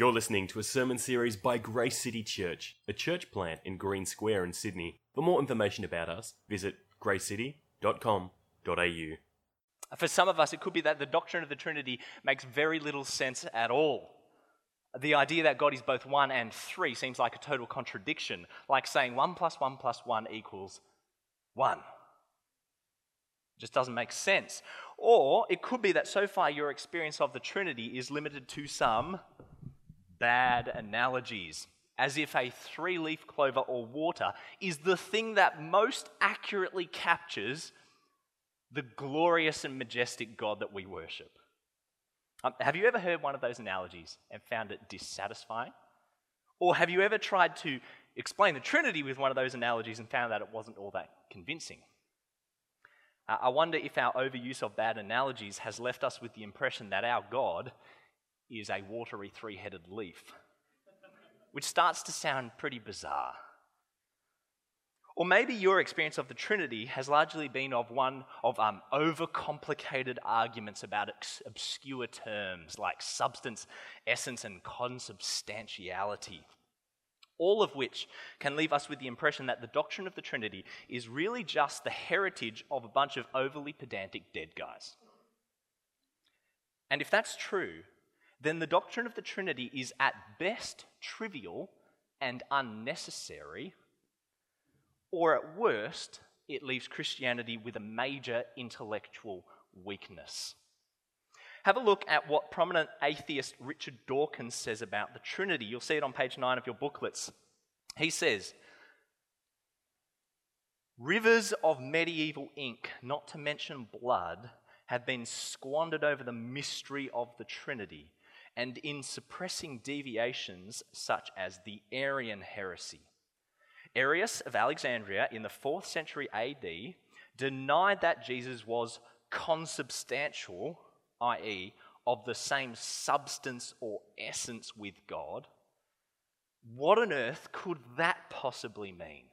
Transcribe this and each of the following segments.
You're listening to a sermon series by Grace City Church, a church plant in Green Square in Sydney. For more information about us, visit gracecity.com.au. For some of us, it could be that the doctrine of the Trinity makes very little sense at all. The idea that God is both one and three seems like a total contradiction, like saying one plus one plus one equals one. It just doesn't make sense. Or it could be that so far your experience of the Trinity is limited to some bad analogies, as if a three leaf clover or water is the thing that most accurately captures the glorious and majestic God that we worship. Um, have you ever heard one of those analogies and found it dissatisfying? Or have you ever tried to explain the Trinity with one of those analogies and found that it wasn't all that convincing? Uh, I wonder if our overuse of bad analogies has left us with the impression that our God is a watery three headed leaf, which starts to sound pretty bizarre. Or maybe your experience of the Trinity has largely been of one of um, overcomplicated arguments about obscure terms like substance, essence, and consubstantiality. All of which can leave us with the impression that the doctrine of the Trinity is really just the heritage of a bunch of overly pedantic dead guys. And if that's true, then the doctrine of the Trinity is at best trivial and unnecessary, or at worst, it leaves Christianity with a major intellectual weakness. Have a look at what prominent atheist Richard Dawkins says about the Trinity. You'll see it on page 9 of your booklets. He says, Rivers of medieval ink, not to mention blood, have been squandered over the mystery of the Trinity and in suppressing deviations such as the Arian heresy. Arius of Alexandria in the 4th century AD denied that Jesus was consubstantial, i.e., of the same substance or essence with God. What on earth could that possibly mean?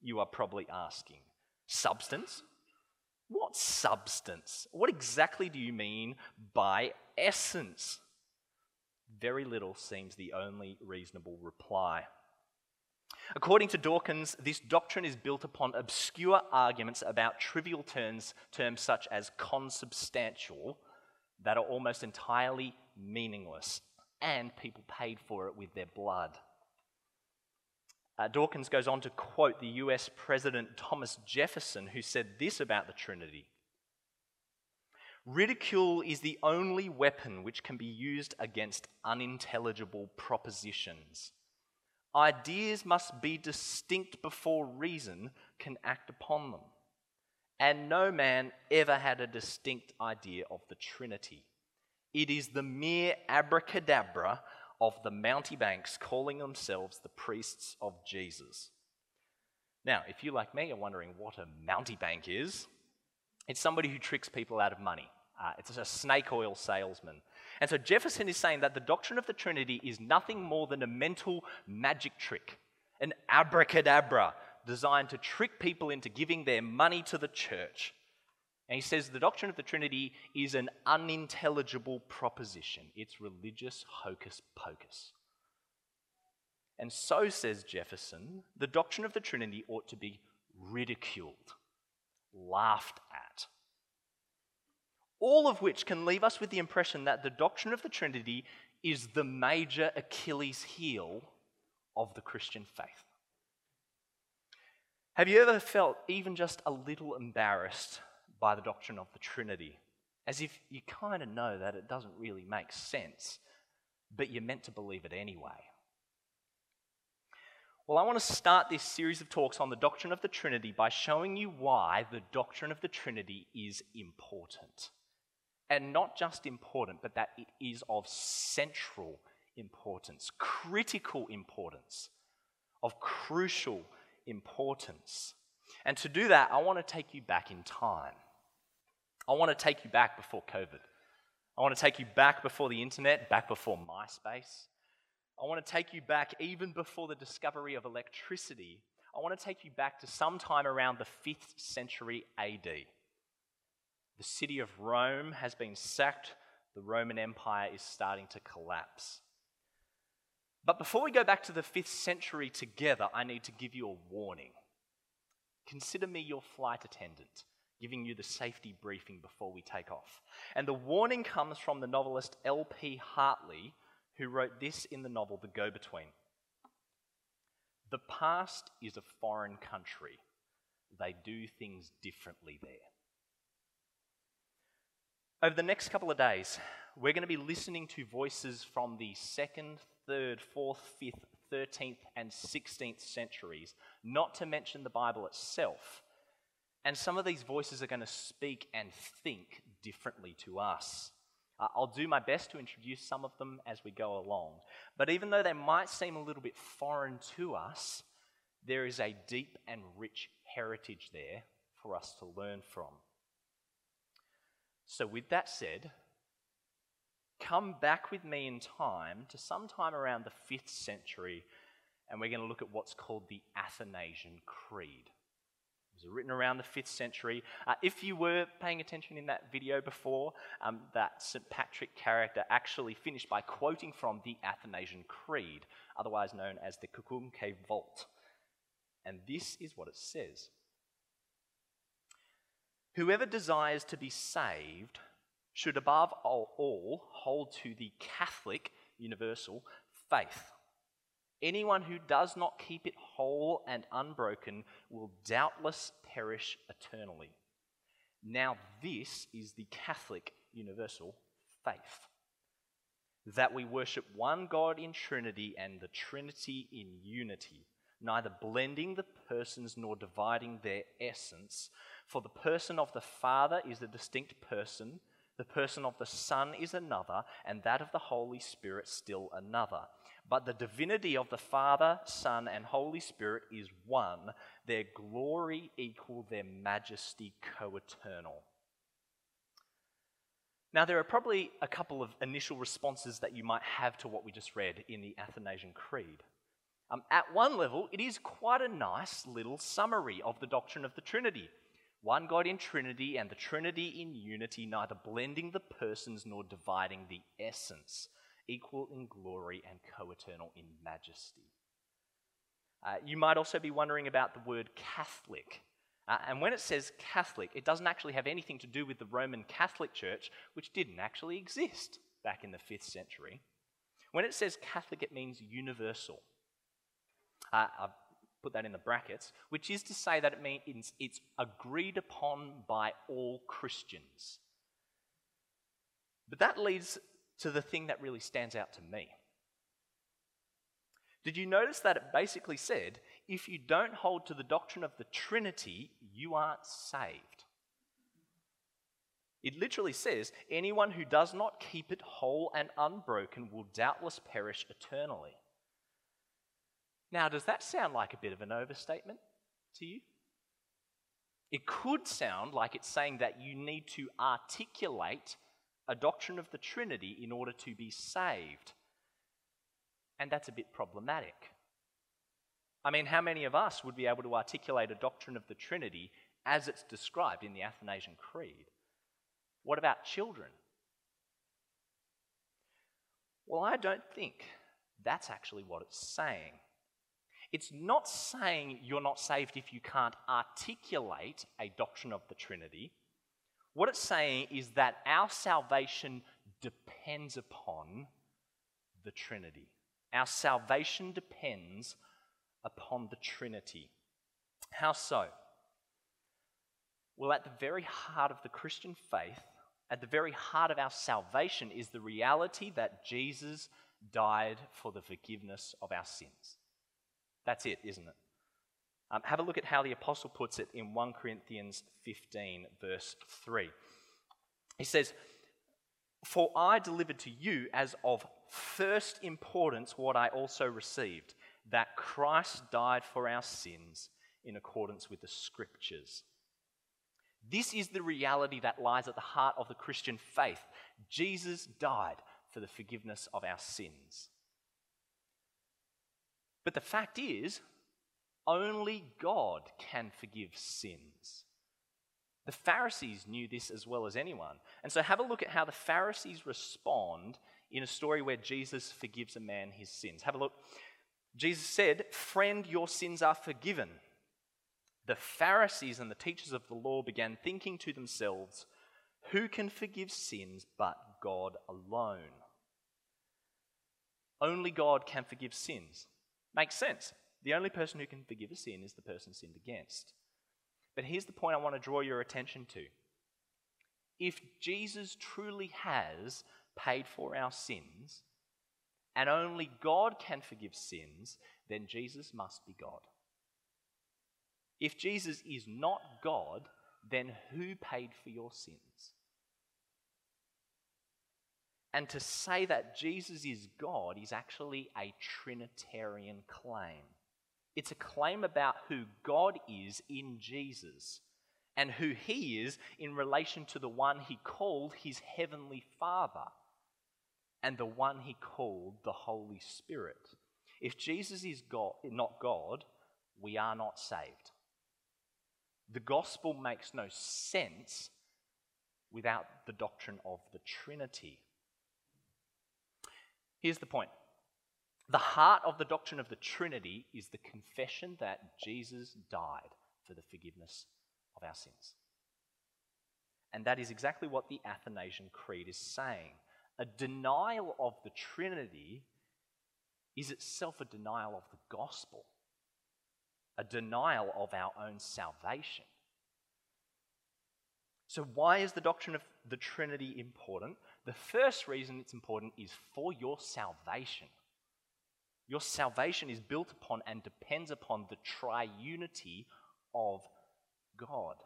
You are probably asking. Substance? What substance? What exactly do you mean by essence? Very little seems the only reasonable reply. According to Dawkins, this doctrine is built upon obscure arguments about trivial terms, terms such as consubstantial that are almost entirely meaningless, and people paid for it with their blood. Uh, Dawkins goes on to quote the US President Thomas Jefferson, who said this about the Trinity Ridicule is the only weapon which can be used against unintelligible propositions. Ideas must be distinct before reason can act upon them. And no man ever had a distinct idea of the Trinity. It is the mere abracadabra of the mountebanks calling themselves the priests of Jesus. Now, if you, like me, are wondering what a mountebank is, it's somebody who tricks people out of money. Uh, it's a snake oil salesman. And so Jefferson is saying that the doctrine of the Trinity is nothing more than a mental magic trick, an abracadabra designed to trick people into giving their money to the church. And he says the doctrine of the Trinity is an unintelligible proposition, it's religious hocus pocus. And so, says Jefferson, the doctrine of the Trinity ought to be ridiculed, laughed all of which can leave us with the impression that the doctrine of the Trinity is the major Achilles heel of the Christian faith. Have you ever felt even just a little embarrassed by the doctrine of the Trinity? As if you kind of know that it doesn't really make sense, but you're meant to believe it anyway. Well, I want to start this series of talks on the doctrine of the Trinity by showing you why the doctrine of the Trinity is important. And not just important, but that it is of central importance, critical importance, of crucial importance. And to do that, I want to take you back in time. I want to take you back before COVID. I want to take you back before the internet, back before MySpace. I want to take you back even before the discovery of electricity. I want to take you back to sometime around the 5th century AD. The city of Rome has been sacked, the Roman Empire is starting to collapse. But before we go back to the fifth century together, I need to give you a warning. Consider me your flight attendant, giving you the safety briefing before we take off. And the warning comes from the novelist L.P. Hartley, who wrote this in the novel The Go Between. The past is a foreign country. They do things differently there. Over the next couple of days, we're going to be listening to voices from the second, third, fourth, fifth, 13th, and 16th centuries, not to mention the Bible itself. And some of these voices are going to speak and think differently to us. I'll do my best to introduce some of them as we go along. But even though they might seem a little bit foreign to us, there is a deep and rich heritage there for us to learn from. So, with that said, come back with me in time to sometime around the 5th century, and we're going to look at what's called the Athanasian Creed. It was written around the 5th century. Uh, if you were paying attention in that video before, um, that St. Patrick character actually finished by quoting from the Athanasian Creed, otherwise known as the Quicunque Vult. And this is what it says Whoever desires to be saved should above all hold to the Catholic universal faith. Anyone who does not keep it whole and unbroken will doubtless perish eternally. Now, this is the Catholic universal faith that we worship one God in Trinity and the Trinity in unity, neither blending the persons nor dividing their essence. For the person of the Father is a distinct person the person of the Son is another, and that of the Holy Spirit still another. But the divinity of the Father, Son, and Holy Spirit is one, their glory equal, their majesty co eternal. Now, there are probably a couple of initial responses that you might have to what we just read in the Athanasian Creed. Um, at one level, it is quite a nice little summary of the doctrine of the Trinity one God in Trinity and the Trinity in unity, neither blending the persons nor dividing the essence, equal in glory and co eternal in majesty. Uh, you might also be wondering about the word Catholic. Uh, and when it says Catholic, it doesn't actually have anything to do with the Roman Catholic Church, which didn't actually exist back in the 5th century. When it says Catholic, it means universal. Uh, I've put that in the brackets, which is to say that it means it's agreed upon by all Christians. But that leads to the thing that really stands out to me. Did you notice that it basically said, if you don't hold to the doctrine of the Trinity, you aren't saved? It literally says, anyone who does not keep it whole and unbroken will doubtless perish eternally. Now, does that sound like a bit of an overstatement to you? It could sound like it's saying that you need to articulate a doctrine of the Trinity in order to be saved. And that's a bit problematic. I mean, how many of us would be able to articulate a doctrine of the Trinity as it's described in the Athanasian Creed? What about children? Well, I don't think that's actually what it's saying. It's not saying you're not saved if you can't articulate a doctrine of the Trinity. What it's saying is that our salvation depends upon the Trinity. Our salvation depends upon the Trinity. How so? Well, at the very heart of the Christian faith, at the very heart of our salvation, is the reality that Jesus died for the forgiveness of our sins. That's it, isn't it? Um, have a look at how the apostle puts it in 1 Corinthians 15, verse 3. He says, For I delivered to you as of first importance what I also received that Christ died for our sins in accordance with the scriptures. This is the reality that lies at the heart of the Christian faith. Jesus died for the forgiveness of our sins. But the fact is, only God can forgive sins. The Pharisees knew this as well as anyone. And so have a look at how the Pharisees respond in a story where Jesus forgives a man his sins. Have a look. Jesus said, Friend, your sins are forgiven. The Pharisees and the teachers of the law began thinking to themselves, Who can forgive sins but God alone? Only God can forgive sins. Makes sense. The only person who can forgive a sin is the person sinned against. But here's the point I want to draw your attention to. If Jesus truly has paid for our sins, and only God can forgive sins, then Jesus must be God. If Jesus is not God, then who paid for your sins? And to say that Jesus is God is actually a Trinitarian claim. It's a claim about who God is in Jesus and who he is in relation to the one he called his heavenly Father and the one he called the Holy Spirit. If Jesus is God, not God, we are not saved. The gospel makes no sense without the doctrine of the Trinity. Here's the point the heart of the doctrine of the Trinity is the confession that Jesus died for the forgiveness of our sins. And that is exactly what the Athanasian Creed is saying. A denial of the Trinity is itself a denial of the gospel, a denial of our own salvation. So, why is the doctrine of the Trinity important? The first reason it's important is for your salvation. Your salvation is built upon and depends upon the triunity of God.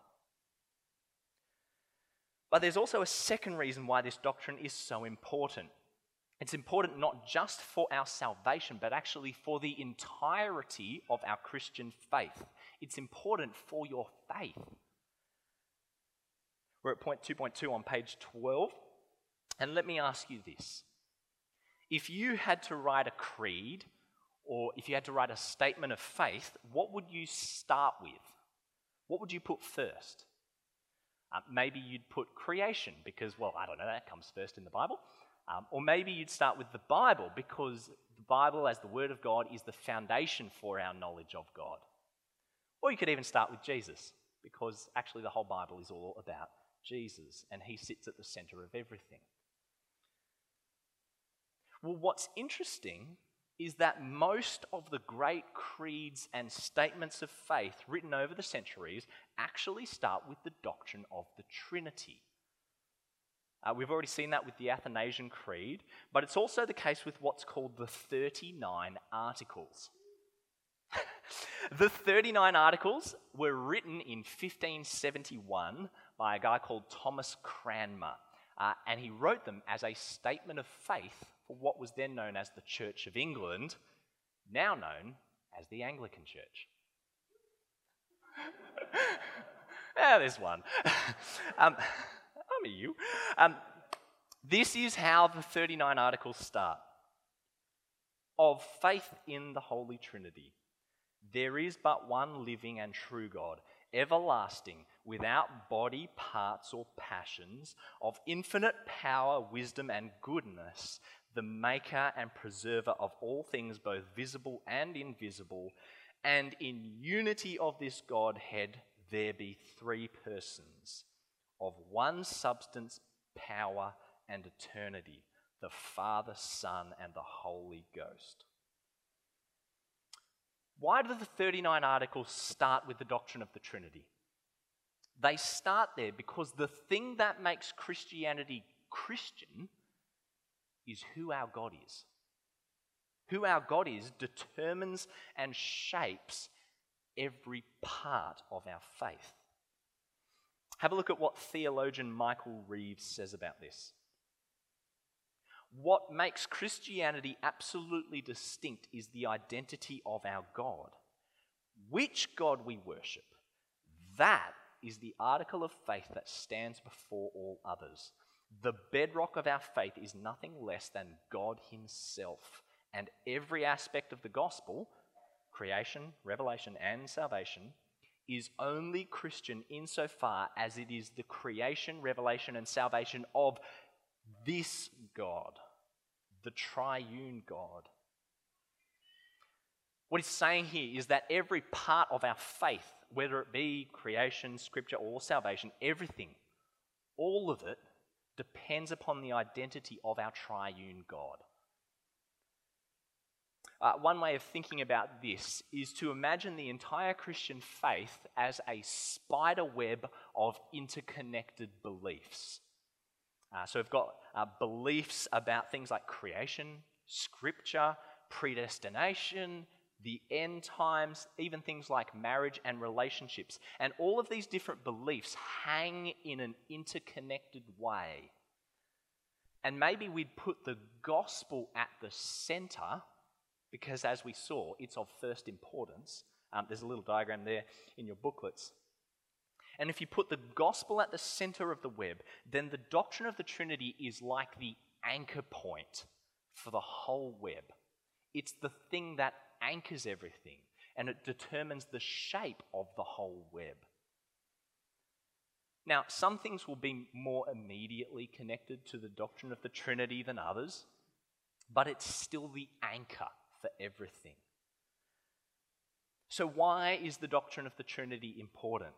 But there's also a second reason why this doctrine is so important. It's important not just for our salvation, but actually for the entirety of our Christian faith. It's important for your faith. We're at point 2.2 on page 12. And let me ask you this if you had to write a creed or if you had to write a statement of faith, what would you start with? What would you put first? Uh, maybe you'd put creation because, well, I don't know, that comes first in the Bible. Um, or maybe you'd start with the Bible because the Bible, as the Word of God, is the foundation for our knowledge of God. Or you could even start with Jesus because actually the whole Bible is all about Jesus and He sits at the center of everything. Well, what's interesting is that most of the great creeds and statements of faith written over the centuries actually start with the doctrine of the Trinity. Uh, we've already seen that with the Athanasian Creed, but it's also the case with what's called the 39 Articles. the 39 Articles were written in 1571 by a guy called Thomas Cranmer, uh, and he wrote them as a statement of faith for what was then known as the Church of England, now known as the Anglican Church. ah, there's one. um, I'm a you. Um, this is how the 39 articles start of faith in the Holy Trinity. There is but one living and true God, everlasting, without body, parts, or passions, of infinite power, wisdom, and goodness, the maker and preserver of all things, both visible and invisible. And in unity of this Godhead, there be three persons of one substance, power, and eternity the Father, Son, and the Holy Ghost. Why do the 39 articles start with the doctrine of the Trinity? They start there because the thing that makes Christianity Christian is who our God is. Who our God is determines and shapes every part of our faith. Have a look at what theologian Michael Reeves says about this. What makes Christianity absolutely distinct is the identity of our God. Which God we worship, that is the article of faith that stands before all others. The bedrock of our faith is nothing less than God Himself. And every aspect of the gospel creation, revelation, and salvation is only Christian insofar as it is the creation, revelation, and salvation of this God. the triune God. What he's saying here is that every part of our faith, whether it be creation, scripture, or salvation, everything, all of it depends upon the identity of our triune God. Uh, one way of thinking about this is to imagine the entire Christian faith as a spider web of interconnected beliefs. Uh, so we've got uh, beliefs about things like creation, scripture, predestination, the end times, even things like marriage and relationships. And all of these different beliefs hang in an interconnected way. And maybe we'd put the gospel at the center because, as we saw, it's of first importance. Um, there's a little diagram there in your booklets. And if you put the gospel at the center of the web, then the doctrine of the Trinity is like the anchor point for the whole web. It's the thing that anchors everything and it determines the shape of the whole web. Now, some things will be more immediately connected to the doctrine of the Trinity than others, but it's still the anchor for everything. So, why is the doctrine of the Trinity important?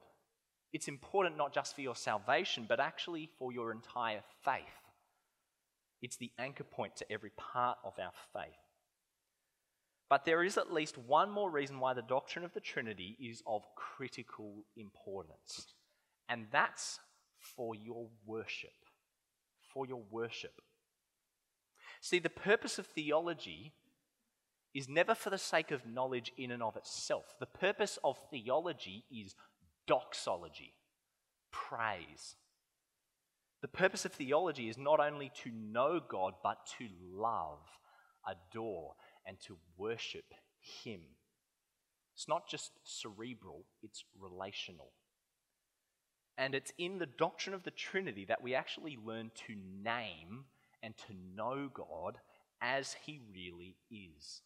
It's important not just for your salvation, but actually for your entire faith. It's the anchor point to every part of our faith. But there is at least one more reason why the doctrine of the Trinity is of critical importance, and that's for your worship. For your worship. See, the purpose of theology is never for the sake of knowledge in and of itself. The purpose of theology is doxology, praise. The purpose of theology is not only to know God, but to love, adore, and to worship Him. It's not just cerebral, it's relational. And it's in the doctrine of the Trinity that we actually learn to name and to know God as He really is.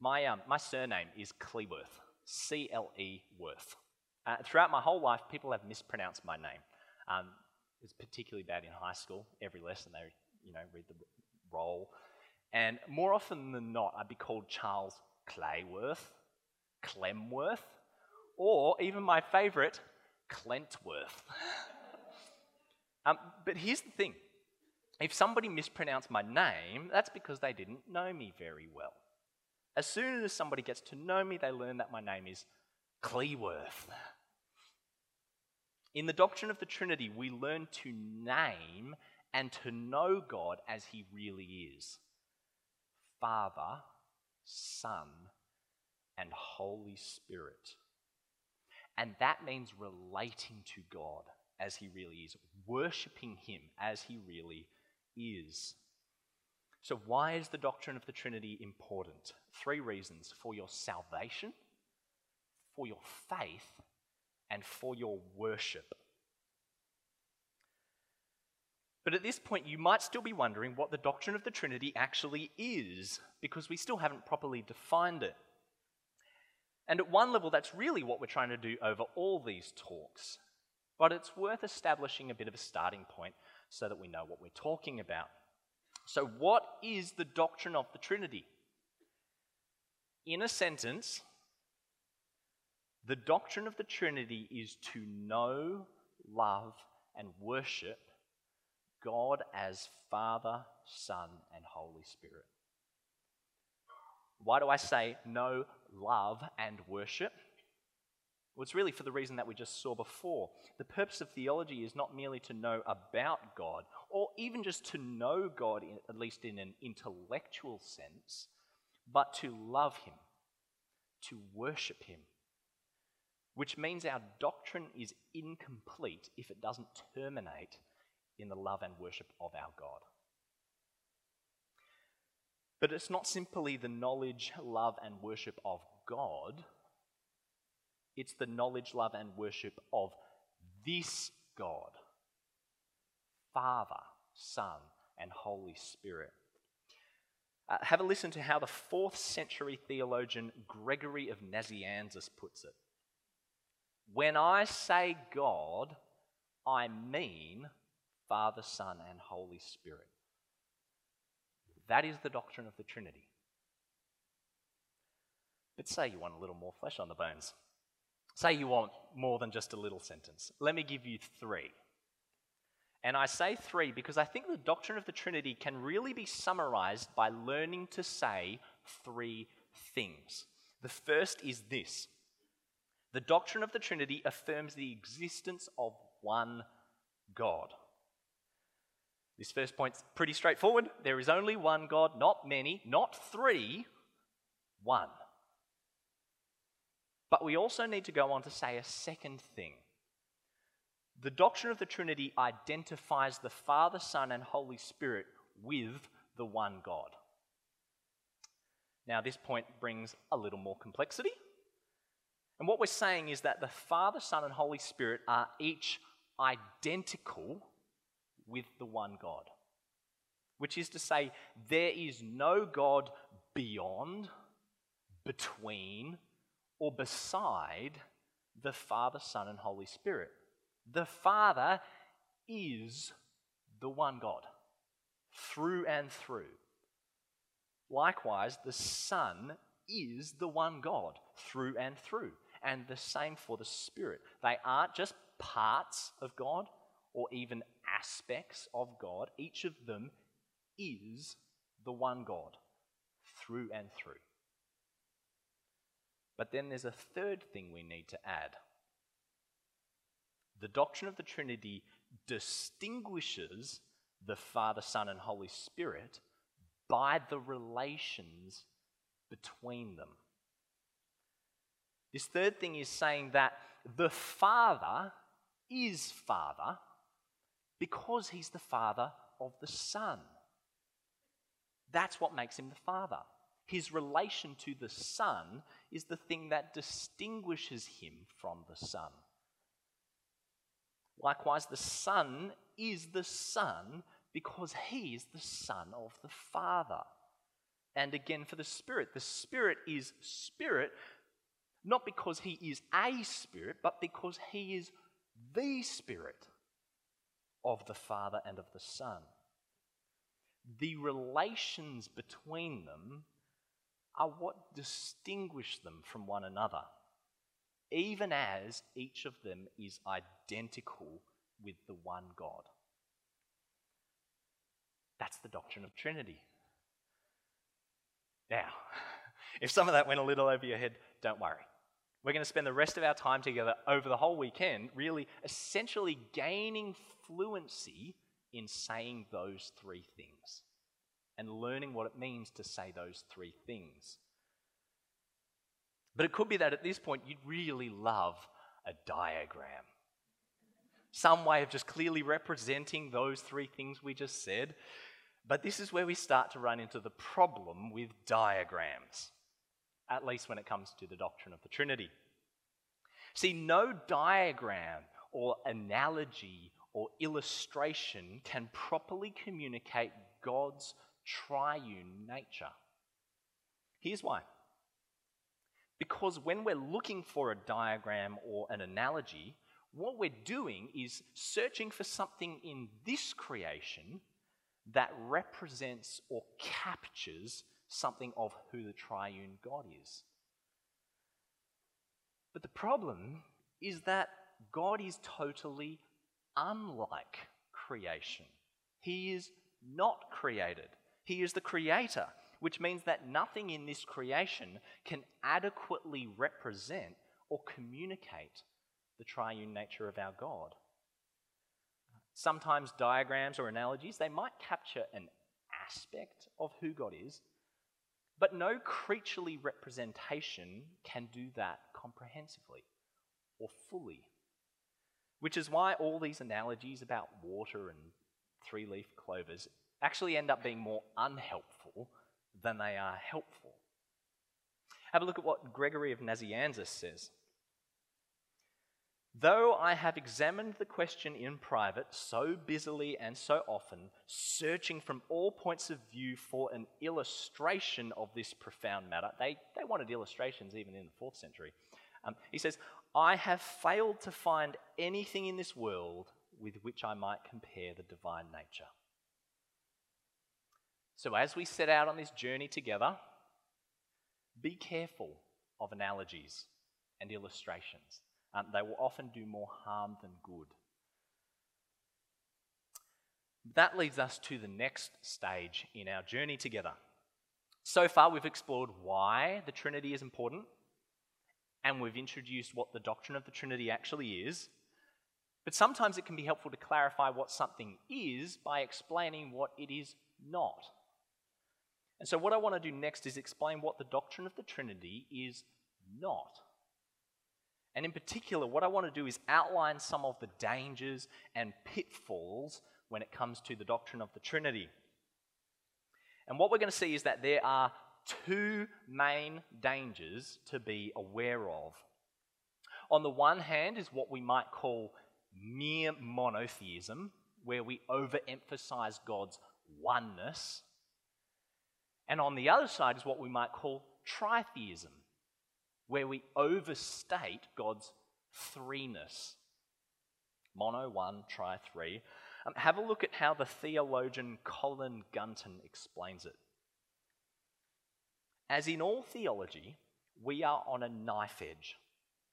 My, um, my surname is Cleworth, C L E Worth. Uh, throughout my whole life, people have mispronounced my name. Um, it was particularly bad in high school. Every lesson they, you know, read the roll. And more often than not, I'd be called Charles Clayworth, Clemworth, or even my favorite, Clentworth. um, but here's the thing if somebody mispronounced my name, that's because they didn't know me very well. As soon as somebody gets to know me, they learn that my name is Cleworth. In the doctrine of the Trinity, we learn to name and to know God as He really is Father, Son, and Holy Spirit. And that means relating to God as He really is, worshipping Him as He really is. So, why is the doctrine of the Trinity important? Three reasons for your salvation, for your faith, and for your worship. But at this point, you might still be wondering what the doctrine of the Trinity actually is, because we still haven't properly defined it. And at one level, that's really what we're trying to do over all these talks. But it's worth establishing a bit of a starting point so that we know what we're talking about. So, what is the doctrine of the Trinity? In a sentence, the doctrine of the Trinity is to know, love, and worship God as Father, Son, and Holy Spirit. Why do I say know, love, and worship? Well, it's really for the reason that we just saw before. The purpose of theology is not merely to know about God, or even just to know God, in, at least in an intellectual sense, but to love Him, to worship Him. Which means our doctrine is incomplete if it doesn't terminate in the love and worship of our God. But it's not simply the knowledge, love, and worship of God it's the knowledge, love, and worship of this God Father, Son, and Holy Spirit. Uh, have a listen to how the fourth century theologian Gregory of Nazianzus puts it. When I say God, I mean Father, Son, and Holy Spirit. That is the doctrine of the Trinity. But say you want a little more flesh on the bones. Say you want more than just a little sentence. Let me give you three. And I say three because I think the doctrine of the Trinity can really be summarized by learning to say three things. The first is this the doctrine of the Trinity affirms the existence of one God. This first point's pretty straightforward. There is only one God, not many, not three, one. But we also need to go on to say a second thing. The doctrine of the Trinity identifies the Father, Son, and Holy Spirit with the one God. Now, this point brings a little more complexity. And what we're saying is that the Father, Son, and Holy Spirit are each identical with the one God. Which is to say, there is no God beyond, between, or beside the Father, Son, and Holy Spirit. The Father is the one God, through and through. Likewise, the Son is the one God, through and through. And the same for the Spirit. They aren't just parts of God or even aspects of God, each of them is the one God, through and through. But then there's a third thing we need to add. The doctrine of the Trinity distinguishes the Father, Son, and Holy Spirit by the relations between them. This third thing is saying that the Father is Father because he's the Father of the Son. That's what makes him the Father. His relation to the Son is the thing that distinguishes him from the Son. Likewise, the Son is the Son because he is the Son of the Father. And again, for the Spirit, the Spirit is Spirit not because he is a Spirit, but because he is the Spirit of the Father and of the Son. The relations between them are what distinguish them from one another, even as each of them is identical with the one God. That's the doctrine of Trinity. Now, if some of that went a little over your head, don't worry. We're going to spend the rest of our time together over the whole weekend, really essentially gaining fluency in saying those three things and learning what it means to say those three things. But it could be that at this point you'd really love a diagram. Some way of just clearly representing those three things we just said. But this is where we start to run into the problem with diagrams at least when it comes to the doctrine of the Trinity. See, no diagram or analogy or illustration can properly communicate God's triune nature. Here's why. Because when we're looking for a diagram or an analogy, what we're doing is searching for something in this creation that represents or captures something of who the triune God is. But the problem is that God is totally unlike creation. He is not created, He is the creator, which means that nothing in this creation can adequately represent or communicate the triune nature of our God. Sometimes diagrams or analogies, they might capture an aspect of who God is, but no creaturely representation can do that comprehensively or fully. Which is why all these analogies about water and three leaf clovers actually end up being more unhelpful than they are helpful. Have a look at what Gregory of Nazianzus says. Though I have examined the question in private so busily and so often, searching from all points of view for an illustration of this profound matter, they, they wanted illustrations even in the fourth century. Um, he says, I have failed to find anything in this world with which I might compare the divine nature. So, as we set out on this journey together, be careful of analogies and illustrations. Um, they will often do more harm than good. That leads us to the next stage in our journey together. So far, we've explored why the Trinity is important, and we've introduced what the doctrine of the Trinity actually is. But sometimes it can be helpful to clarify what something is by explaining what it is not. And so, what I want to do next is explain what the doctrine of the Trinity is not. And in particular, what I want to do is outline some of the dangers and pitfalls when it comes to the doctrine of the Trinity. And what we're going to see is that there are two main dangers to be aware of. On the one hand, is what we might call mere monotheism, where we overemphasize God's oneness and on the other side is what we might call tritheism, where we overstate God's threeness. Mono, one, tri, three. Um, have a look at how the theologian Colin Gunton explains it. As in all theology, we are on a knife edge,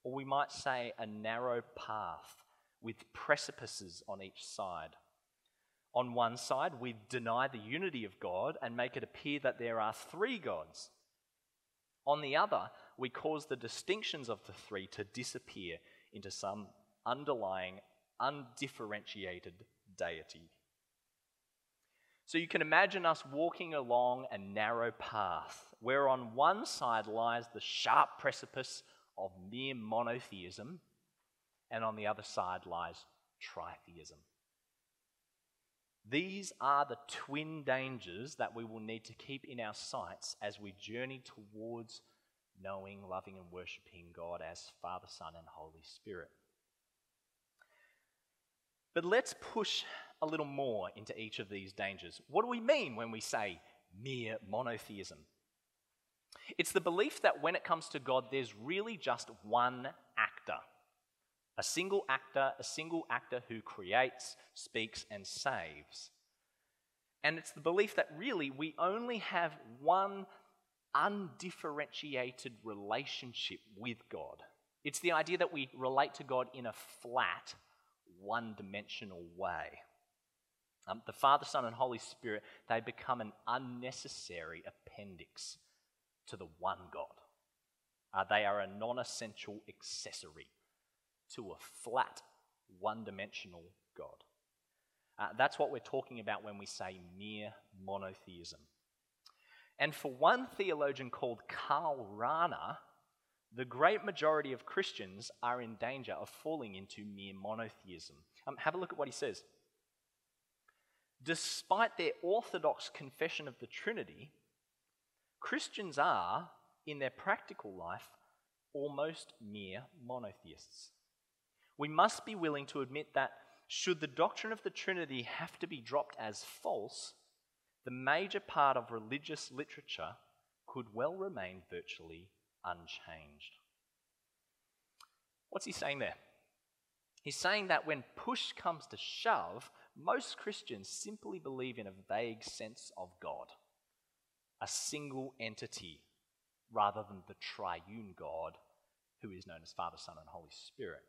or we might say a narrow path with precipices on each side. On one side, we deny the unity of God and make it appear that there are three gods. On the other, we cause the distinctions of the three to disappear into some underlying, undifferentiated deity. So you can imagine us walking along a narrow path where on one side lies the sharp precipice of mere monotheism, and on the other side lies tritheism. These are the twin dangers that we will need to keep in our sights as we journey towards knowing, loving, and worshipping God as Father, Son, and Holy Spirit. But let's push a little more into each of these dangers. What do we mean when we say mere monotheism? It's the belief that when it comes to God, there's really just one actor a single actor, a single actor who creates, speaks, and saves. And it's the belief that really we only have one undifferentiated relationship with God. It's the idea that we relate to God in a flat, one dimensional way. Um, the Father, Son, and Holy Spirit, they become an unnecessary appendix to the one God. Uh, they are a non essential accessory to a flat, one dimensional God. Uh, that's what we're talking about when we say mere monotheism. And for one theologian called Karl Rahner, the great majority of Christians are in danger of falling into mere monotheism. Um, have a look at what he says. Despite their orthodox confession of the Trinity, Christians are, in their practical life, almost mere monotheists. We must be willing to admit that should the doctrine of the Trinity have to be dropped as false, the major part of religious literature could well remain virtually unchanged. What's he saying there? He's saying that when push comes to shove, most Christians simply believe in a vague sense of God, a single entity, rather than the triune God who is known as Father, Son, and Holy Spirit.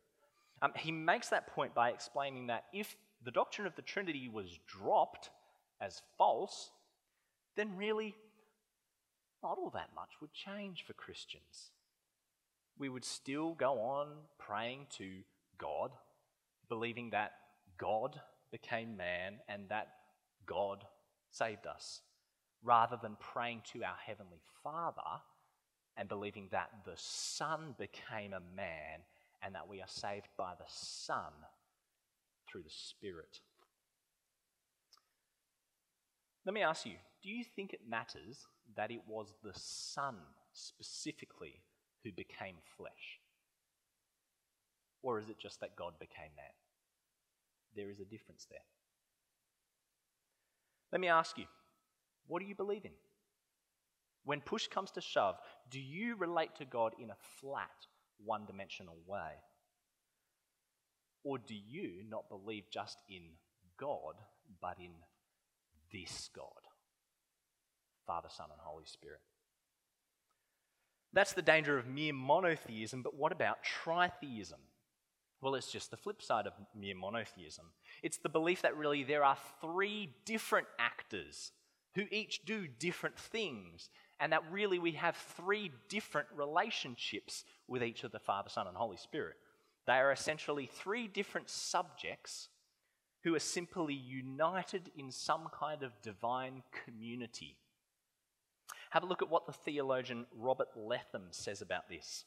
Um, he makes that point by explaining that if the doctrine of the Trinity was dropped as false, then really not all that much would change for Christians. We would still go on praying to God, believing that God became man and that God saved us, rather than praying to our Heavenly Father and believing that the Son became a man and that we are saved by the Son through the Spirit. Let me ask you do you think it matters that it was the Son specifically who became flesh? Or is it just that God became man? There is a difference there. Let me ask you what do you believe in? When push comes to shove, do you relate to God in a flat one dimensional way? Or do you not believe just in God, but in this God? Father, Son, and Holy Spirit. That's the danger of mere monotheism, but what about tritheism? Well, it's just the flip side of mere monotheism. It's the belief that really there are three different actors who each do different things, and that really we have three different relationships with each of the Father, Son, and Holy Spirit. They are essentially three different subjects who are simply united in some kind of divine community. Have a look at what the theologian Robert Letham says about this.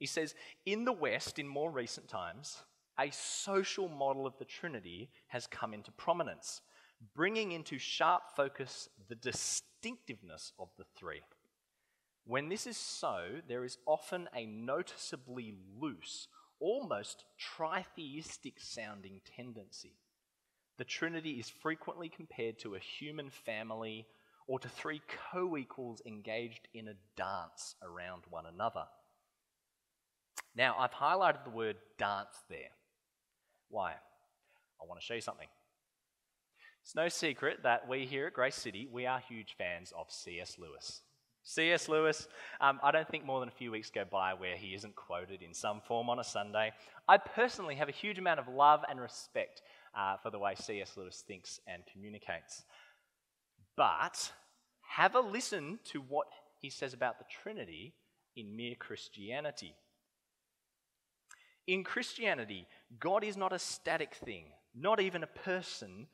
He says, In the West, in more recent times, a social model of the Trinity has come into prominence, bringing into sharp focus the distinctiveness of the three. When this is so, there is often a noticeably loose, almost tritheistic sounding tendency. The Trinity is frequently compared to a human family or to three co equals engaged in a dance around one another. Now, I've highlighted the word dance there. Why? I want to show you something. It's no secret that we here at Grace City, we are huge fans of C.S. Lewis. C.S. Lewis, um, I don't think more than a few weeks go by where he isn't quoted in some form on a Sunday. I personally have a huge amount of love and respect uh, for the way C.S. Lewis thinks and communicates. But have a listen to what he says about the Trinity in Mere Christianity. In Christianity, God is not a static thing, not even a person,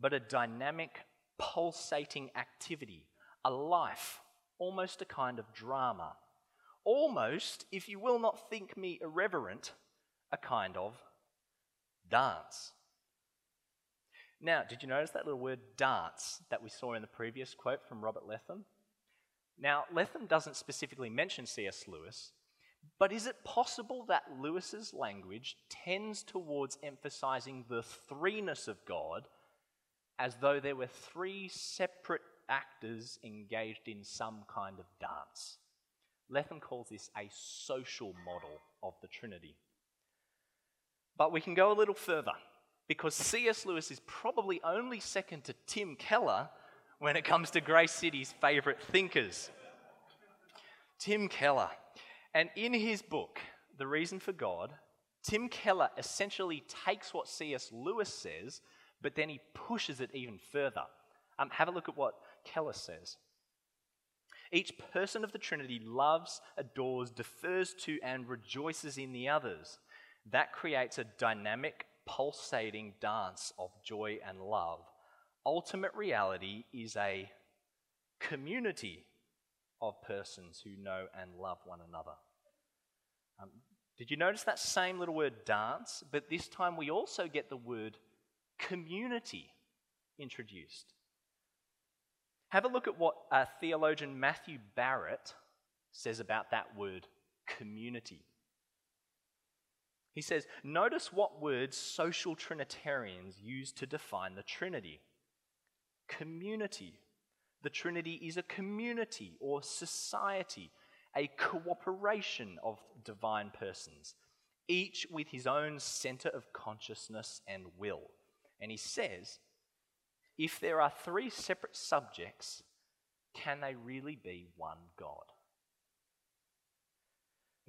but a dynamic, pulsating activity, a life, almost a kind of drama. Almost, if you will not think me irreverent, a kind of dance. Now, did you notice that little word dance that we saw in the previous quote from Robert Letham? Now, Letham doesn't specifically mention C.S. Lewis, but is it possible that Lewis's language tends towards emphasizing the threeness of God as though there were three separate actors engaged in some kind of dance? Letham calls this a social model of the Trinity. But we can go a little further because C.S. Lewis is probably only second to Tim Keller when it comes to Grace City's favourite thinkers. Tim Keller. And in his book, The Reason for God, Tim Keller essentially takes what C.S. Lewis says, but then he pushes it even further. Um, have a look at what Keller says. Each person of the Trinity loves, adores, defers to, and rejoices in the others. That creates a dynamic, pulsating dance of joy and love. Ultimate reality is a community of persons who know and love one another. Um, did you notice that same little word dance? But this time we also get the word community introduced. Have a look at what uh, theologian Matthew Barrett says about that word community. He says, Notice what words social Trinitarians use to define the Trinity community. The Trinity is a community or society, a cooperation of divine persons, each with his own center of consciousness and will. And he says, if there are three separate subjects, can they really be one God?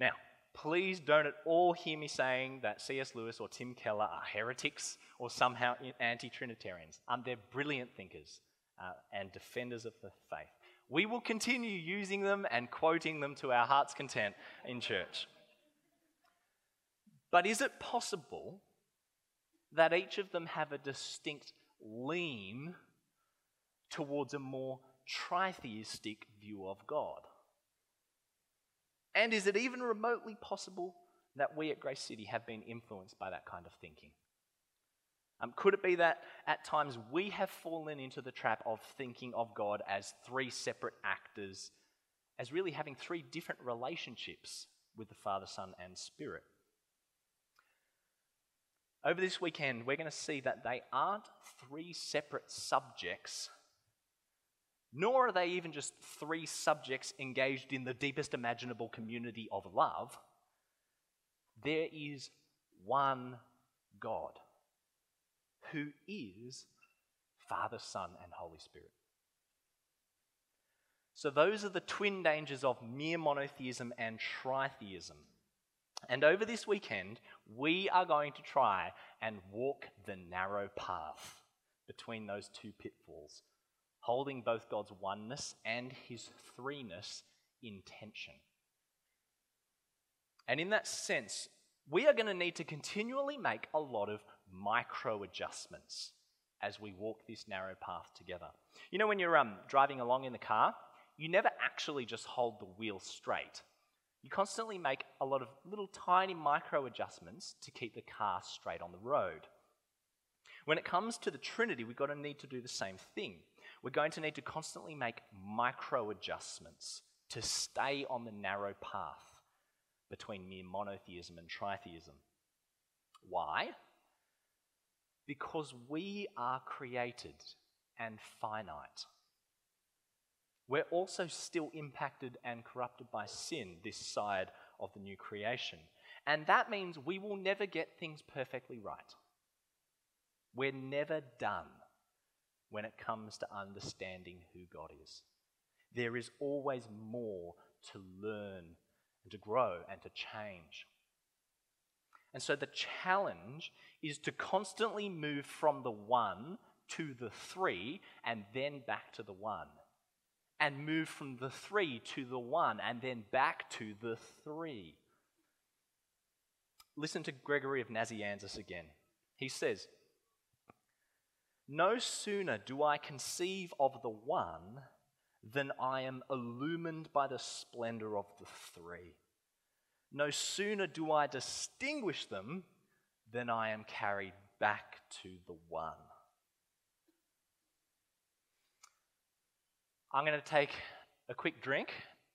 Now, please don't at all hear me saying that C.S. Lewis or Tim Keller are heretics or somehow anti Trinitarians. Um, they're brilliant thinkers uh, and defenders of the faith. We will continue using them and quoting them to our heart's content in church. But is it possible that each of them have a distinct lean towards a more tritheistic view of God? And is it even remotely possible that we at Grace City have been influenced by that kind of thinking? Um, could it be that at times we have fallen into the trap of thinking of God as three separate actors, as really having three different relationships with the Father, Son, and Spirit? Over this weekend, we're going to see that they aren't three separate subjects, nor are they even just three subjects engaged in the deepest imaginable community of love. There is one God who is Father, Son, and Holy Spirit. So, those are the twin dangers of mere monotheism and tritheism. And over this weekend, we are going to try and walk the narrow path between those two pitfalls, holding both God's oneness and his threeness in tension. And in that sense, we are going to need to continually make a lot of micro adjustments as we walk this narrow path together. You know, when you're um, driving along in the car, you never actually just hold the wheel straight. You constantly make a lot of little tiny micro adjustments to keep the car straight on the road. When it comes to the Trinity, we've got to need to do the same thing. We're going to need to constantly make micro adjustments to stay on the narrow path between mere monotheism and tritheism. Why? Because we are created and finite. We're also still impacted and corrupted by sin this side of the new creation. And that means we will never get things perfectly right. We're never done when it comes to understanding who God is. There is always more to learn and to grow and to change. And so the challenge is to constantly move from the one to the three and then back to the one and move from the three to the one and then back to the three. Listen to Gregory of Nazianzus again. He says, No sooner do I conceive of the one than I am illumined by the splendor of the three. No sooner do I distinguish them than I am carried back to the one. I'm going to take a quick drink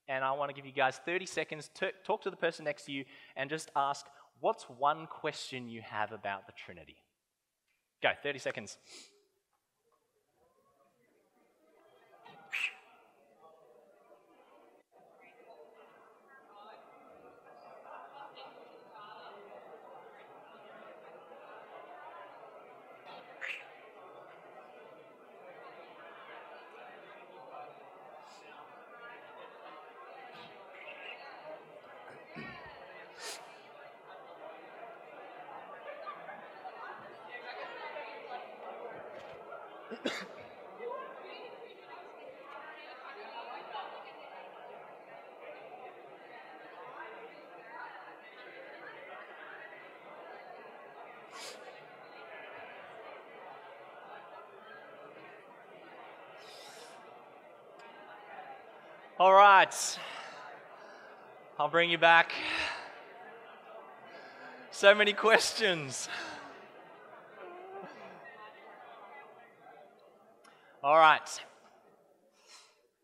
and I want to give you guys 30 seconds to talk to the person next to you and just ask, what's one question you have about the Trinity? Go, 30 seconds. I'll bring you back. So many questions. All right.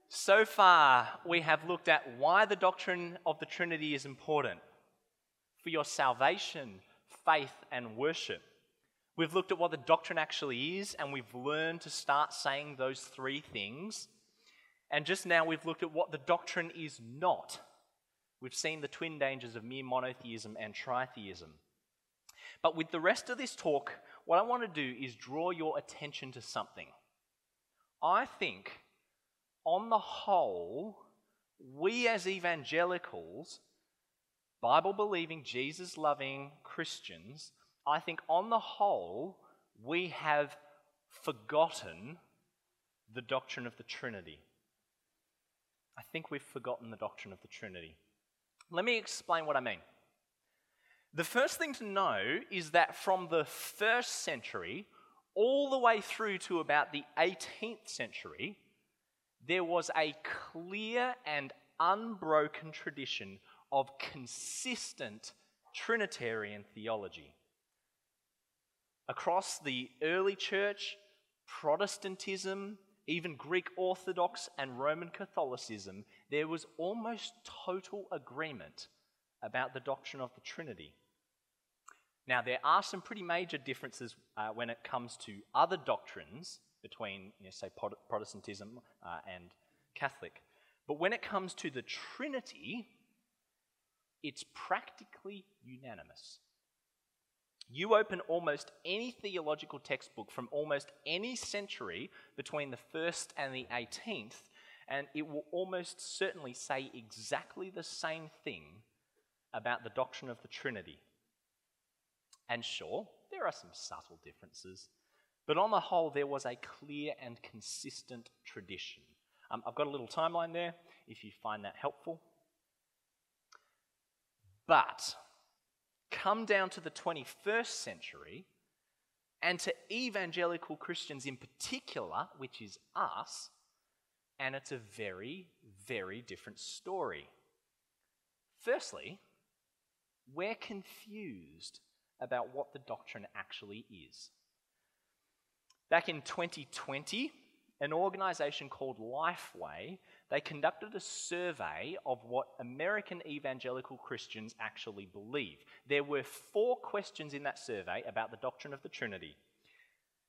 So far, we have looked at why the doctrine of the Trinity is important for your salvation, faith, and worship. We've looked at what the doctrine actually is, and we've learned to start saying those three things and just now we've looked at what the doctrine is not. We've seen the twin dangers of mere monotheism and tritheism. But with the rest of this talk, what I want to do is draw your attention to something. I think, on the whole, we as evangelicals, Bible believing, Jesus loving Christians, I think on the whole, we have forgotten the doctrine of the Trinity. I think we've forgotten the doctrine of the Trinity. Let me explain what I mean. The first thing to know is that from the first century all the way through to about the 18th century, there was a clear and unbroken tradition of consistent Trinitarian theology. Across the early church, Protestantism, even Greek Orthodox and Roman Catholicism, there was almost total agreement about the doctrine of the Trinity. Now, there are some pretty major differences uh, when it comes to other doctrines between, you know, say, Protestantism uh, and Catholic. But when it comes to the Trinity, it's practically unanimous. You open almost any theological textbook from almost any century between the 1st and the 18th, And it will almost certainly say exactly the same thing about the doctrine of the Trinity. And sure, there are some subtle differences, but on the whole, there was a clear and consistent tradition. Um, I've got a little timeline there if you find that helpful. But come down to the 21st century, and to evangelical Christians in particular, which is us, and it's a very, very different story. Firstly, we're confused about what the doctrine actually is. Back in 2020, an organization called Lifeway, they conducted a survey of what American evangelical Christians actually believe. There were four questions in that survey about the doctrine of the Trinity.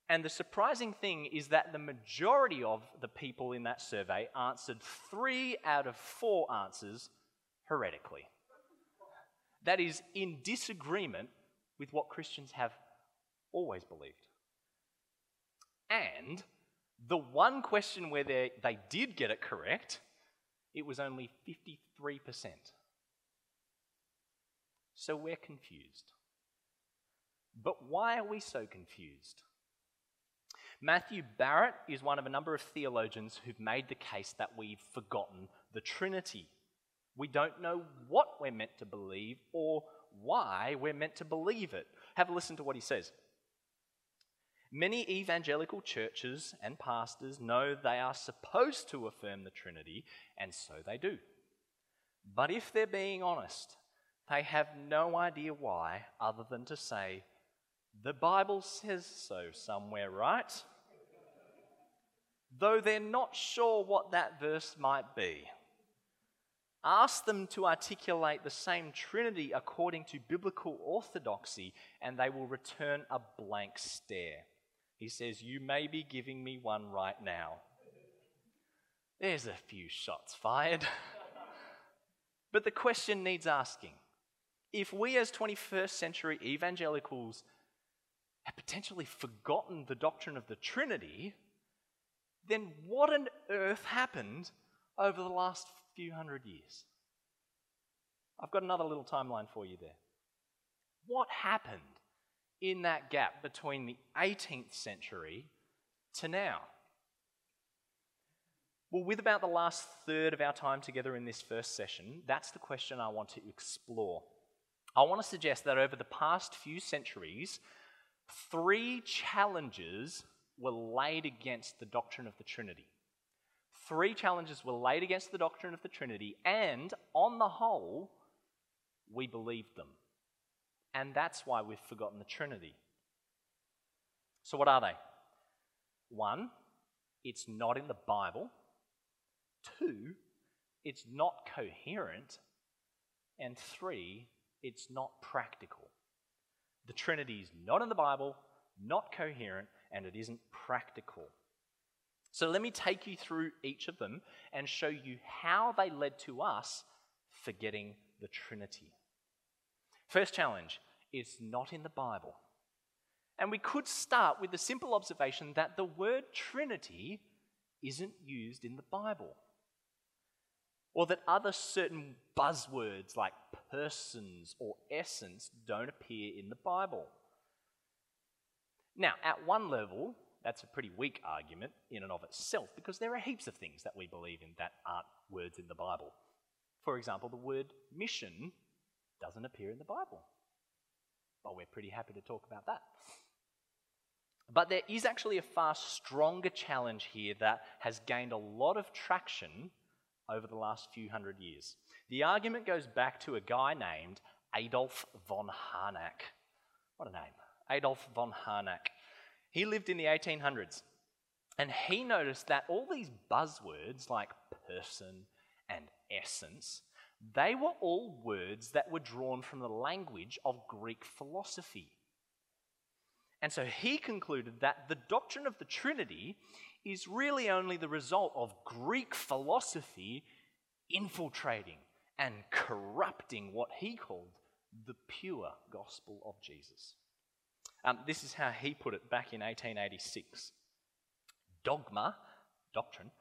And the surprising thing is that the majority of the people in that survey answered three out of four answers heretically. That is in disagreement with what Christians have always believed. And the one question where they, they did get it correct, it was only 53%. So we're confused. But why are we so confused? Matthew Barrett is one of a number of theologians who've made the case that we've forgotten the Trinity. We don't know what we're meant to believe or why we're meant to believe it. Have a listen to what he says. Many evangelical churches and pastors know they are supposed to affirm the Trinity, and so they do. But if they're being honest, they have no idea why, other than to say, the Bible says so somewhere, right? Though they're not sure what that verse might be. Ask them to articulate the same Trinity according to biblical orthodoxy, and they will return a blank stare. He says, You may be giving me one right now. There's a few shots fired. but the question needs asking. If we, as 21st century evangelicals, have potentially forgotten the doctrine of the Trinity, then what on earth happened over the last few hundred years? I've got another little timeline for you there. What happened in that gap between the 18th century to now? Well, with about the last third of our time together in this first session, that's the question I want to explore. I want to suggest that over the past few centuries, three challenges were laid against the doctrine of the Trinity. Three challenges were laid against the doctrine of the Trinity, and on the whole, we believed them. And that's why we've forgotten the Trinity. So, what are they? One, it's not in the Bible. Two, it's not coherent. And three, it's not practical. The Trinity is not in the Bible, not coherent, and it isn't practical. So let me take you through each of them and show you how they led to us forgetting the Trinity. First challenge it's not in the Bible. And we could start with the simple observation that the word Trinity isn't used in the Bible. Or that other certain buzzwords like persons or essence don't appear in the Bible. Now, at one level, that's a pretty weak argument in and of itself because there are heaps of things that we believe in that aren't words in the Bible. For example, the word mission doesn't appear in the Bible. But we're pretty happy to talk about that. But there is actually a far stronger challenge here that has gained a lot of traction over the last few hundred years. The argument goes back to a guy named Adolf von Harnack. What a name! Adolf von Harnack. He lived in the 1800s and he noticed that all these buzzwords like person and essence, they were all words that were drawn from the language of Greek philosophy. And so he concluded that the doctrine of the Trinity is really only the result of Greek philosophy infiltrating and corrupting what he called the pure gospel of Jesus. Um, this is how he put it back in 1886. Dogma, doctrine,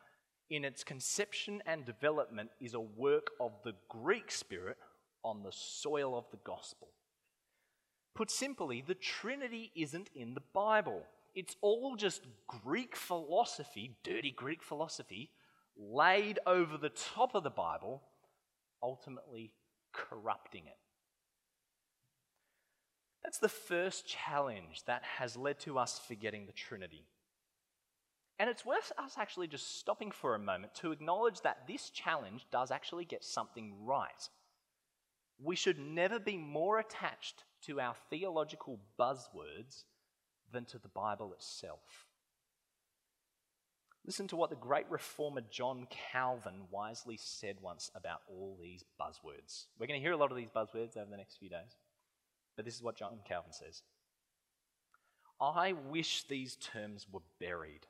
in its conception and development is a work of the Greek spirit on the soil of the gospel. Put simply, the Trinity isn't in the Bible. It's all just Greek philosophy, dirty Greek philosophy, laid over the top of the Bible, ultimately corrupting it. That's the first challenge that has led to us forgetting the Trinity. And it's worth us actually just stopping for a moment to acknowledge that this challenge does actually get something right. We should never be more attached to our theological buzzwords than to the Bible itself. Listen to what the great reformer John Calvin wisely said once about all these buzzwords. We're going to hear a lot of these buzzwords over the next few days, but this is what John Calvin says I wish these terms were buried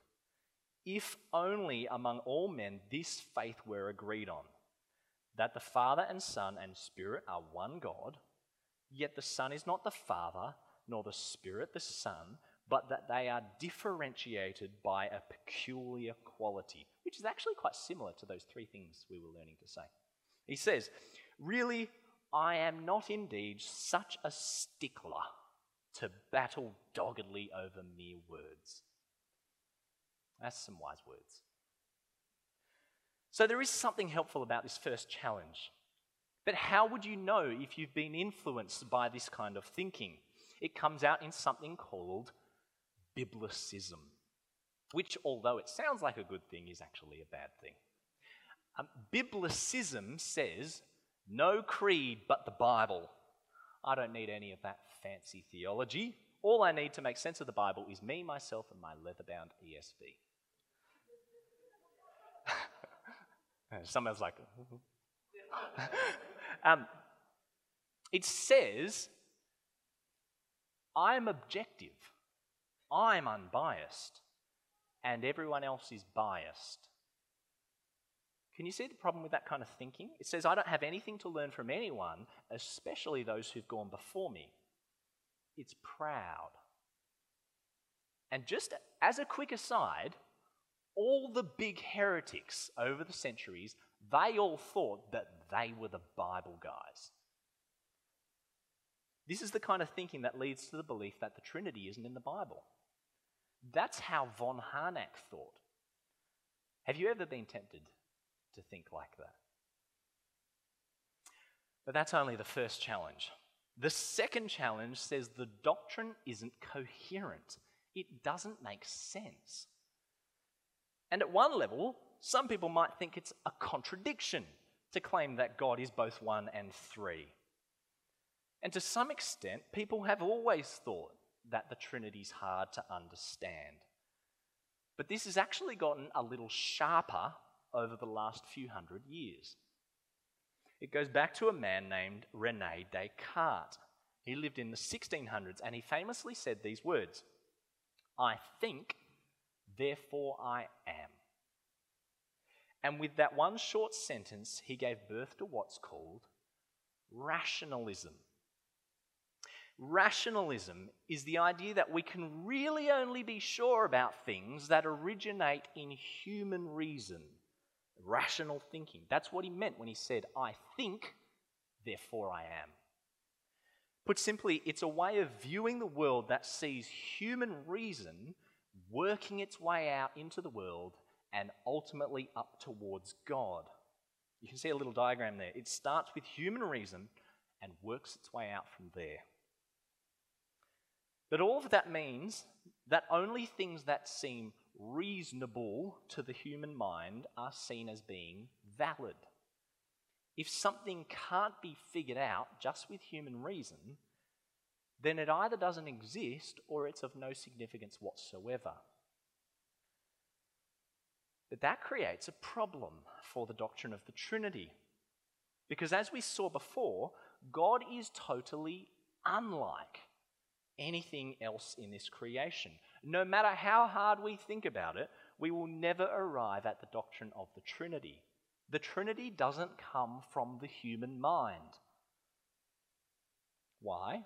if only among all men this faith were agreed on that the Father and Son and Spirit are one God, yet the Son is not the Father, nor the Spirit the Son, but that they are differentiated by a peculiar quality, which is actually quite similar to those three things we were learning to say. He says, Really, I am not indeed such a stickler to battle doggedly over mere words. That's some wise words. So there is something helpful about this first challenge. But how would you know if you've been influenced by this kind of thinking? It comes out in something called biblicism, which, although it sounds like a good thing, is actually a bad thing. Um, biblicism says no creed but the Bible. I don't need any of that fancy theology. All I need to make sense of the Bible is me, myself, and my leather bound ESV. Someone's like, um, it says, I'm objective, I'm unbiased, and everyone else is biased. Can you see the problem with that kind of thinking? It says, I don't have anything to learn from anyone, especially those who've gone before me. It's proud. And just as a quick aside, all the big heretics over the centuries, they all thought that they were the Bible guys. This is the kind of thinking that leads to the belief that the Trinity isn't in the Bible. That's how von Harnack thought. Have you ever been tempted to think like that? But that's only the first challenge. The second challenge says the doctrine isn't coherent, it doesn't make sense. And at one level, some people might think it's a contradiction to claim that God is both one and three. And to some extent, people have always thought that the Trinity's hard to understand. But this has actually gotten a little sharper over the last few hundred years. It goes back to a man named Rene Descartes. He lived in the 1600s and he famously said these words I think Therefore I am. And with that one short sentence, he gave birth to what's called rationalism. Rationalism is the idea that we can really only be sure about things that originate in human reason, rational thinking. That's what he meant when he said, I think, therefore I am. Put simply, it's a way of viewing the world that sees human reason working its way out into the world and ultimately up towards God. You can see a little diagram there. It starts with human reason and works its way out from there. But all of that means that only things that seem reasonable to the human mind are seen as being valid. If something can't be figured out just with human reason, then it either doesn't exist or it's of no significance whatsoever. But that creates a problem for the doctrine of the Trinity. Because as we saw before, God is totally unlike anything else in this creation. No matter how hard we think about it, we will never arrive at the doctrine of the Trinity. The Trinity doesn't come from the human mind. Why?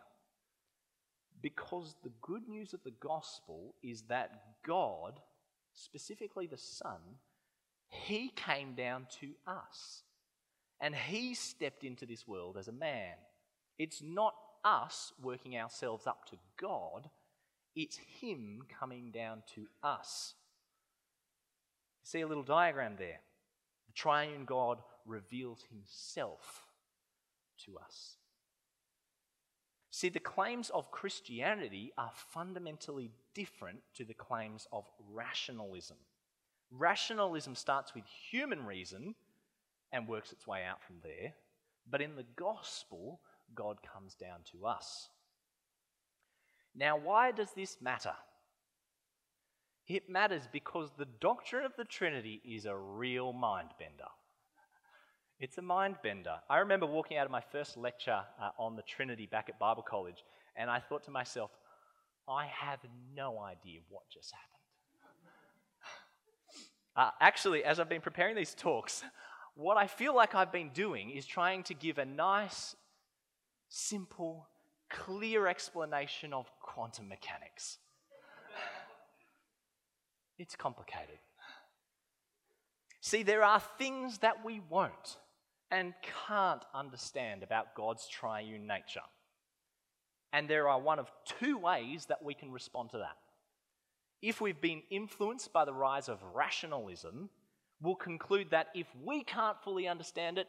Because the good news of the gospel is that God, specifically the Son, He came down to us and he stepped into this world as a man. It's not us working ourselves up to God, it's him coming down to us. See a little diagram there. The triune God reveals himself to us. See, the claims of Christianity are fundamentally different to the claims of rationalism. Rationalism starts with human reason and works its way out from there, but in the gospel, God comes down to us. Now, why does this matter? It matters because the doctrine of the Trinity is a real mind bender. It's a mind bender. I remember walking out of my first lecture uh, on the Trinity back at Bible College, and I thought to myself, I have no idea what just happened. Uh, actually, as I've been preparing these talks, what I feel like I've been doing is trying to give a nice, simple, clear explanation of quantum mechanics. It's complicated. See, there are things that we won't and can't understand about God's triune nature. And there are one of two ways that we can respond to that. If we've been influenced by the rise of rationalism, we'll conclude that if we can't fully understand it,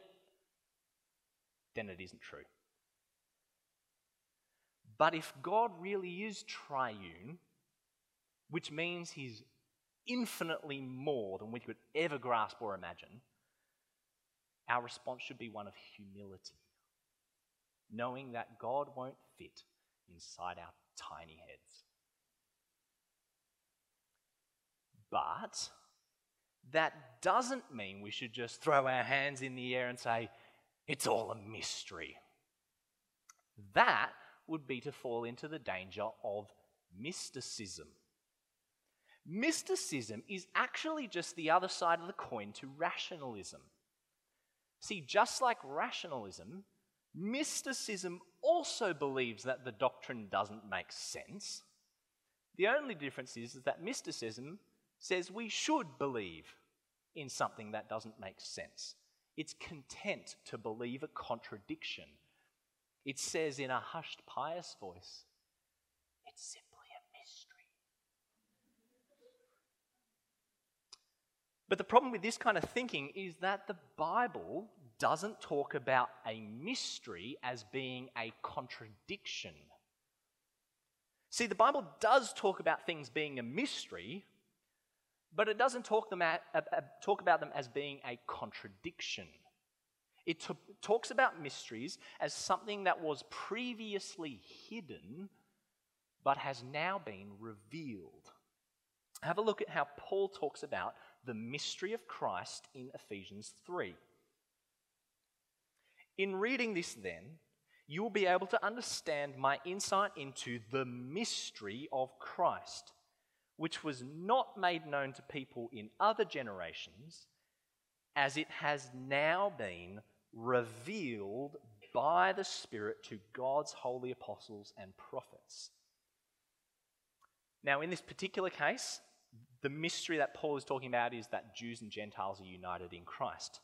then it isn't true. But if God really is triune, which means he's infinitely more than we could ever grasp or imagine, our response should be one of humility, knowing that God won't fit inside our tiny heads. But that doesn't mean we should just throw our hands in the air and say, it's all a mystery. That would be to fall into the danger of mysticism. Mysticism is actually just the other side of the coin to rationalism. See, just like rationalism, mysticism also believes that the doctrine doesn't make sense. The only difference is, that mysticism says we should believe in something that doesn't make sense. It's content to believe a contradiction. It says in a hushed, pious voice, it's simple. But the problem with this kind of thinking is that the Bible doesn't talk about a mystery as being a contradiction. See, the Bible does talk about things being a mystery, but it doesn't talk, at, uh, uh, talk about them as being a contradiction. It t- talks about mysteries as something that was previously hidden but has now been revealed. Have a look at how Paul talks about the mystery of Christ in Ephesians 3. In reading this, then, you will be able to understand my insight into the mystery of Christ, which was not made known to people in other generations, as it has now been revealed by the Spirit to God's holy apostles and prophets. Now, in this particular case, the mystery that Paul is talking about is that Jews and Gentiles are united in Christ.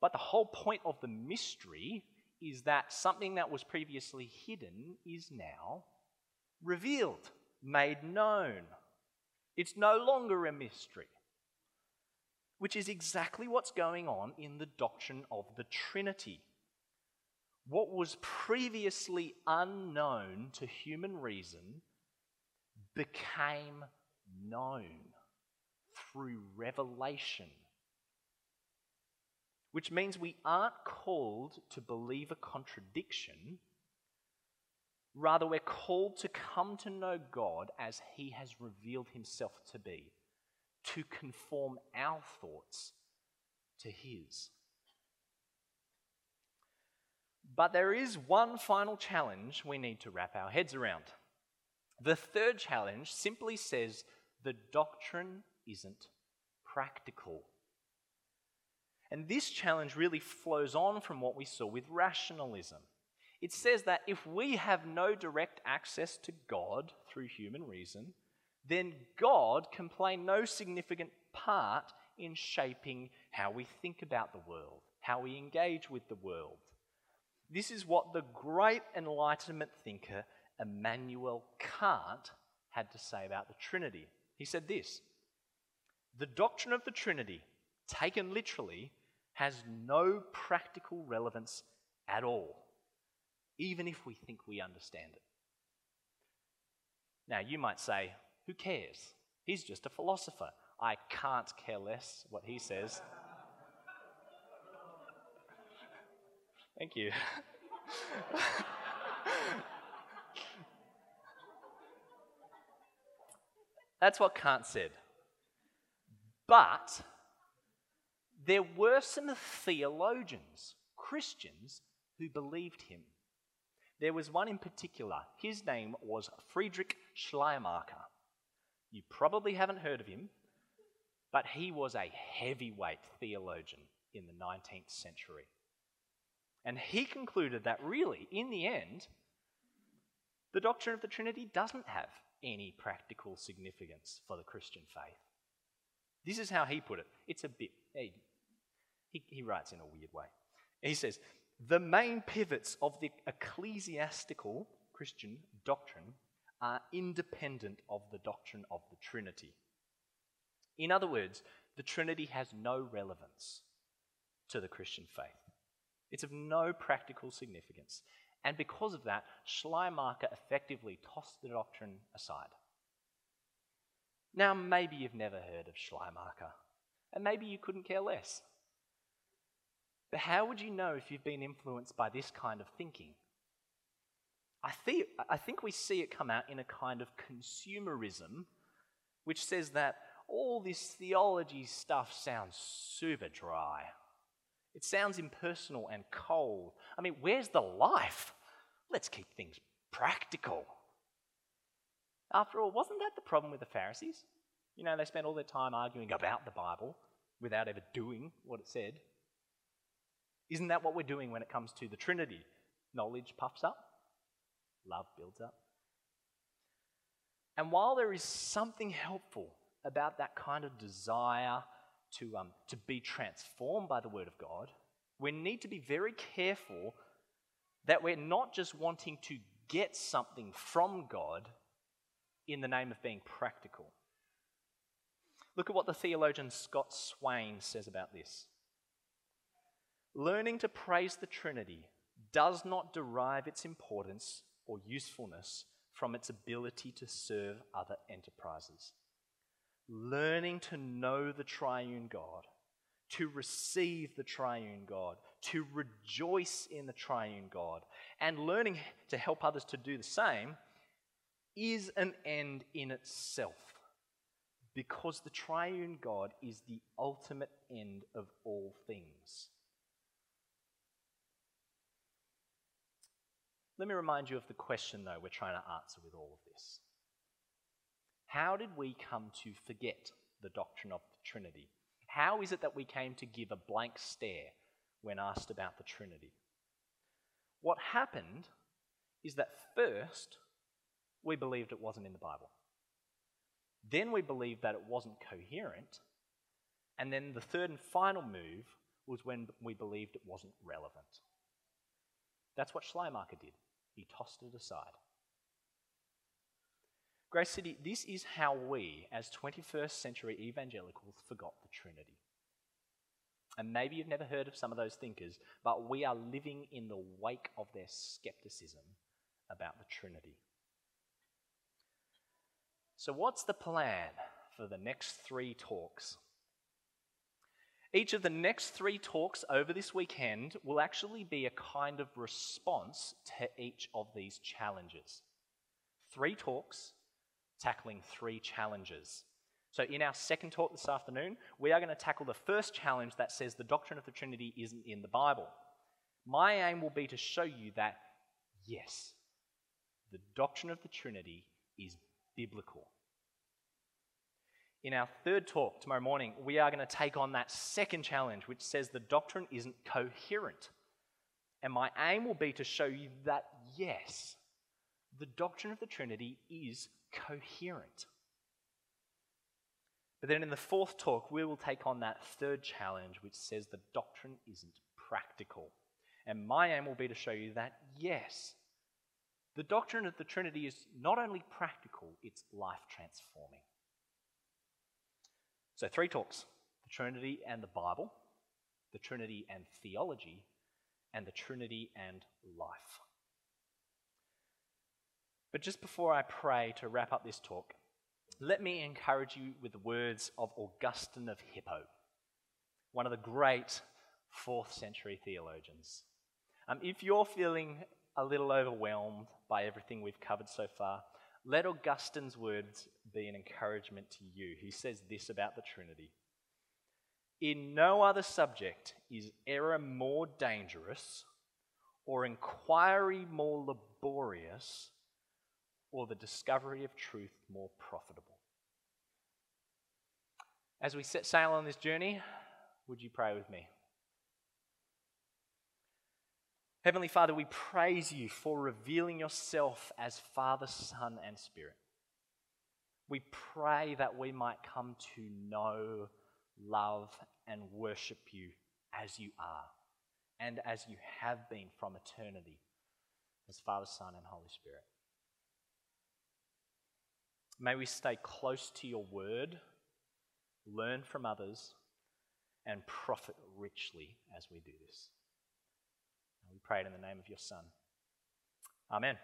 But the whole point of the mystery is that something that was previously hidden is now revealed, made known. It's no longer a mystery, which is exactly what's going on in the doctrine of the Trinity. What was previously unknown to human reason became known through revelation. Which means we aren't called to believe a contradiction. Rather, we're called to come to know God as He has revealed Himself to be, to conform our thoughts to His. But there is one final challenge we need to wrap our heads around. The third challenge simply says the doctrine isn't practical. And this challenge really flows on from what we saw with rationalism. It says that if we have no direct access to God through human reason, then God can play no significant part in shaping how we think about the world, how we engage with the world. This is what the great Enlightenment thinker Immanuel Kant had to say about the Trinity. He said this The doctrine of the Trinity, taken literally, has no practical relevance at all, even if we think we understand it. Now, you might say, Who cares? He's just a philosopher. I can't care less what he says. Thank you. That's what Kant said. But there were some theologians, Christians, who believed him. There was one in particular. His name was Friedrich Schleiermacher. You probably haven't heard of him, but he was a heavyweight theologian in the 19th century. And he concluded that really, in the end, the doctrine of the Trinity doesn't have any practical significance for the Christian faith. This is how he put it. It's a bit, he, he writes in a weird way. He says, the main pivots of the ecclesiastical Christian doctrine are independent of the doctrine of the Trinity. In other words, the Trinity has no relevance to the Christian faith. It's of no practical significance. And because of that, Schleiermacher effectively tossed the doctrine aside. Now, maybe you've never heard of Schleiermacher, and maybe you couldn't care less. But how would you know if you've been influenced by this kind of thinking? I, th- I think we see it come out in a kind of consumerism, which says that all this theology stuff sounds super dry. It sounds impersonal and cold. I mean, where's the life? Let's keep things practical. After all, wasn't that the problem with the Pharisees? You know, they spent all their time arguing about the Bible without ever doing what it said. Isn't that what we're doing when it comes to the Trinity? Knowledge puffs up, love builds up. And while there is something helpful about that kind of desire to, um, to be transformed by the Word of God, we need to be very careful that we're not just wanting to get something from God in the name of being practical. Look at what the theologian Scott Swain says about this. Learning to praise the Trinity does not derive its importance or usefulness from its ability to serve other enterprises learning to know the triune God, to receive the triune God, to rejoice in the triune God, and learning to help others to do the same is an end in itself. Because the triune God is the ultimate end of all things. Let me remind you of the question, though, we're trying to answer with all of this. How did we come to forget the doctrine of the Trinity? How is it that we came to give a blank stare when asked about the Trinity? What happened is that first, we believed it wasn't in the Bible. Then we believed that it wasn't coherent. And then the third and final move was when we believed it wasn't relevant. That's what Schleiermacher did. He tossed it aside. Grace City, this is how we, as 21st century evangelicals, forgot the Trinity. And maybe you've never heard of some of those thinkers, but we are living in the wake of their skepticism about the Trinity. So, what's the plan for the next three talks? Each of the next three talks over this weekend will actually be a kind of response to each of these challenges. Three talks, tackling three challenges. So, in our second talk this afternoon, we are going to tackle the first challenge that says the doctrine of the Trinity isn't in the Bible. My aim will be to show you that, yes, the doctrine of the Trinity is biblical. In our third talk tomorrow morning, we are going to take on that second challenge, which says the doctrine isn't coherent. And my aim will be to show you that, yes, the doctrine of the Trinity is coherent. But then in the fourth talk, we will take on that third challenge, which says the doctrine isn't practical. And my aim will be to show you that, yes, the doctrine of the Trinity is not only practical, it's life transforming. So, three talks the Trinity and the Bible, the Trinity and theology, and the Trinity and life. But just before I pray to wrap up this talk, let me encourage you with the words of Augustine of Hippo, one of the great fourth century theologians. Um, if you're feeling a little overwhelmed by everything we've covered so far, let Augustine's words be an encouragement to you. He says this about the Trinity In no other subject is error more dangerous, or inquiry more laborious, or the discovery of truth more profitable. As we set sail on this journey, would you pray with me? Heavenly Father, we praise you for revealing yourself as Father, Son, and Spirit. We pray that we might come to know, love, and worship you as you are and as you have been from eternity as Father, Son, and Holy Spirit. May we stay close to your word, learn from others, and profit richly as we do this. We pray it in the name of your Son. Amen.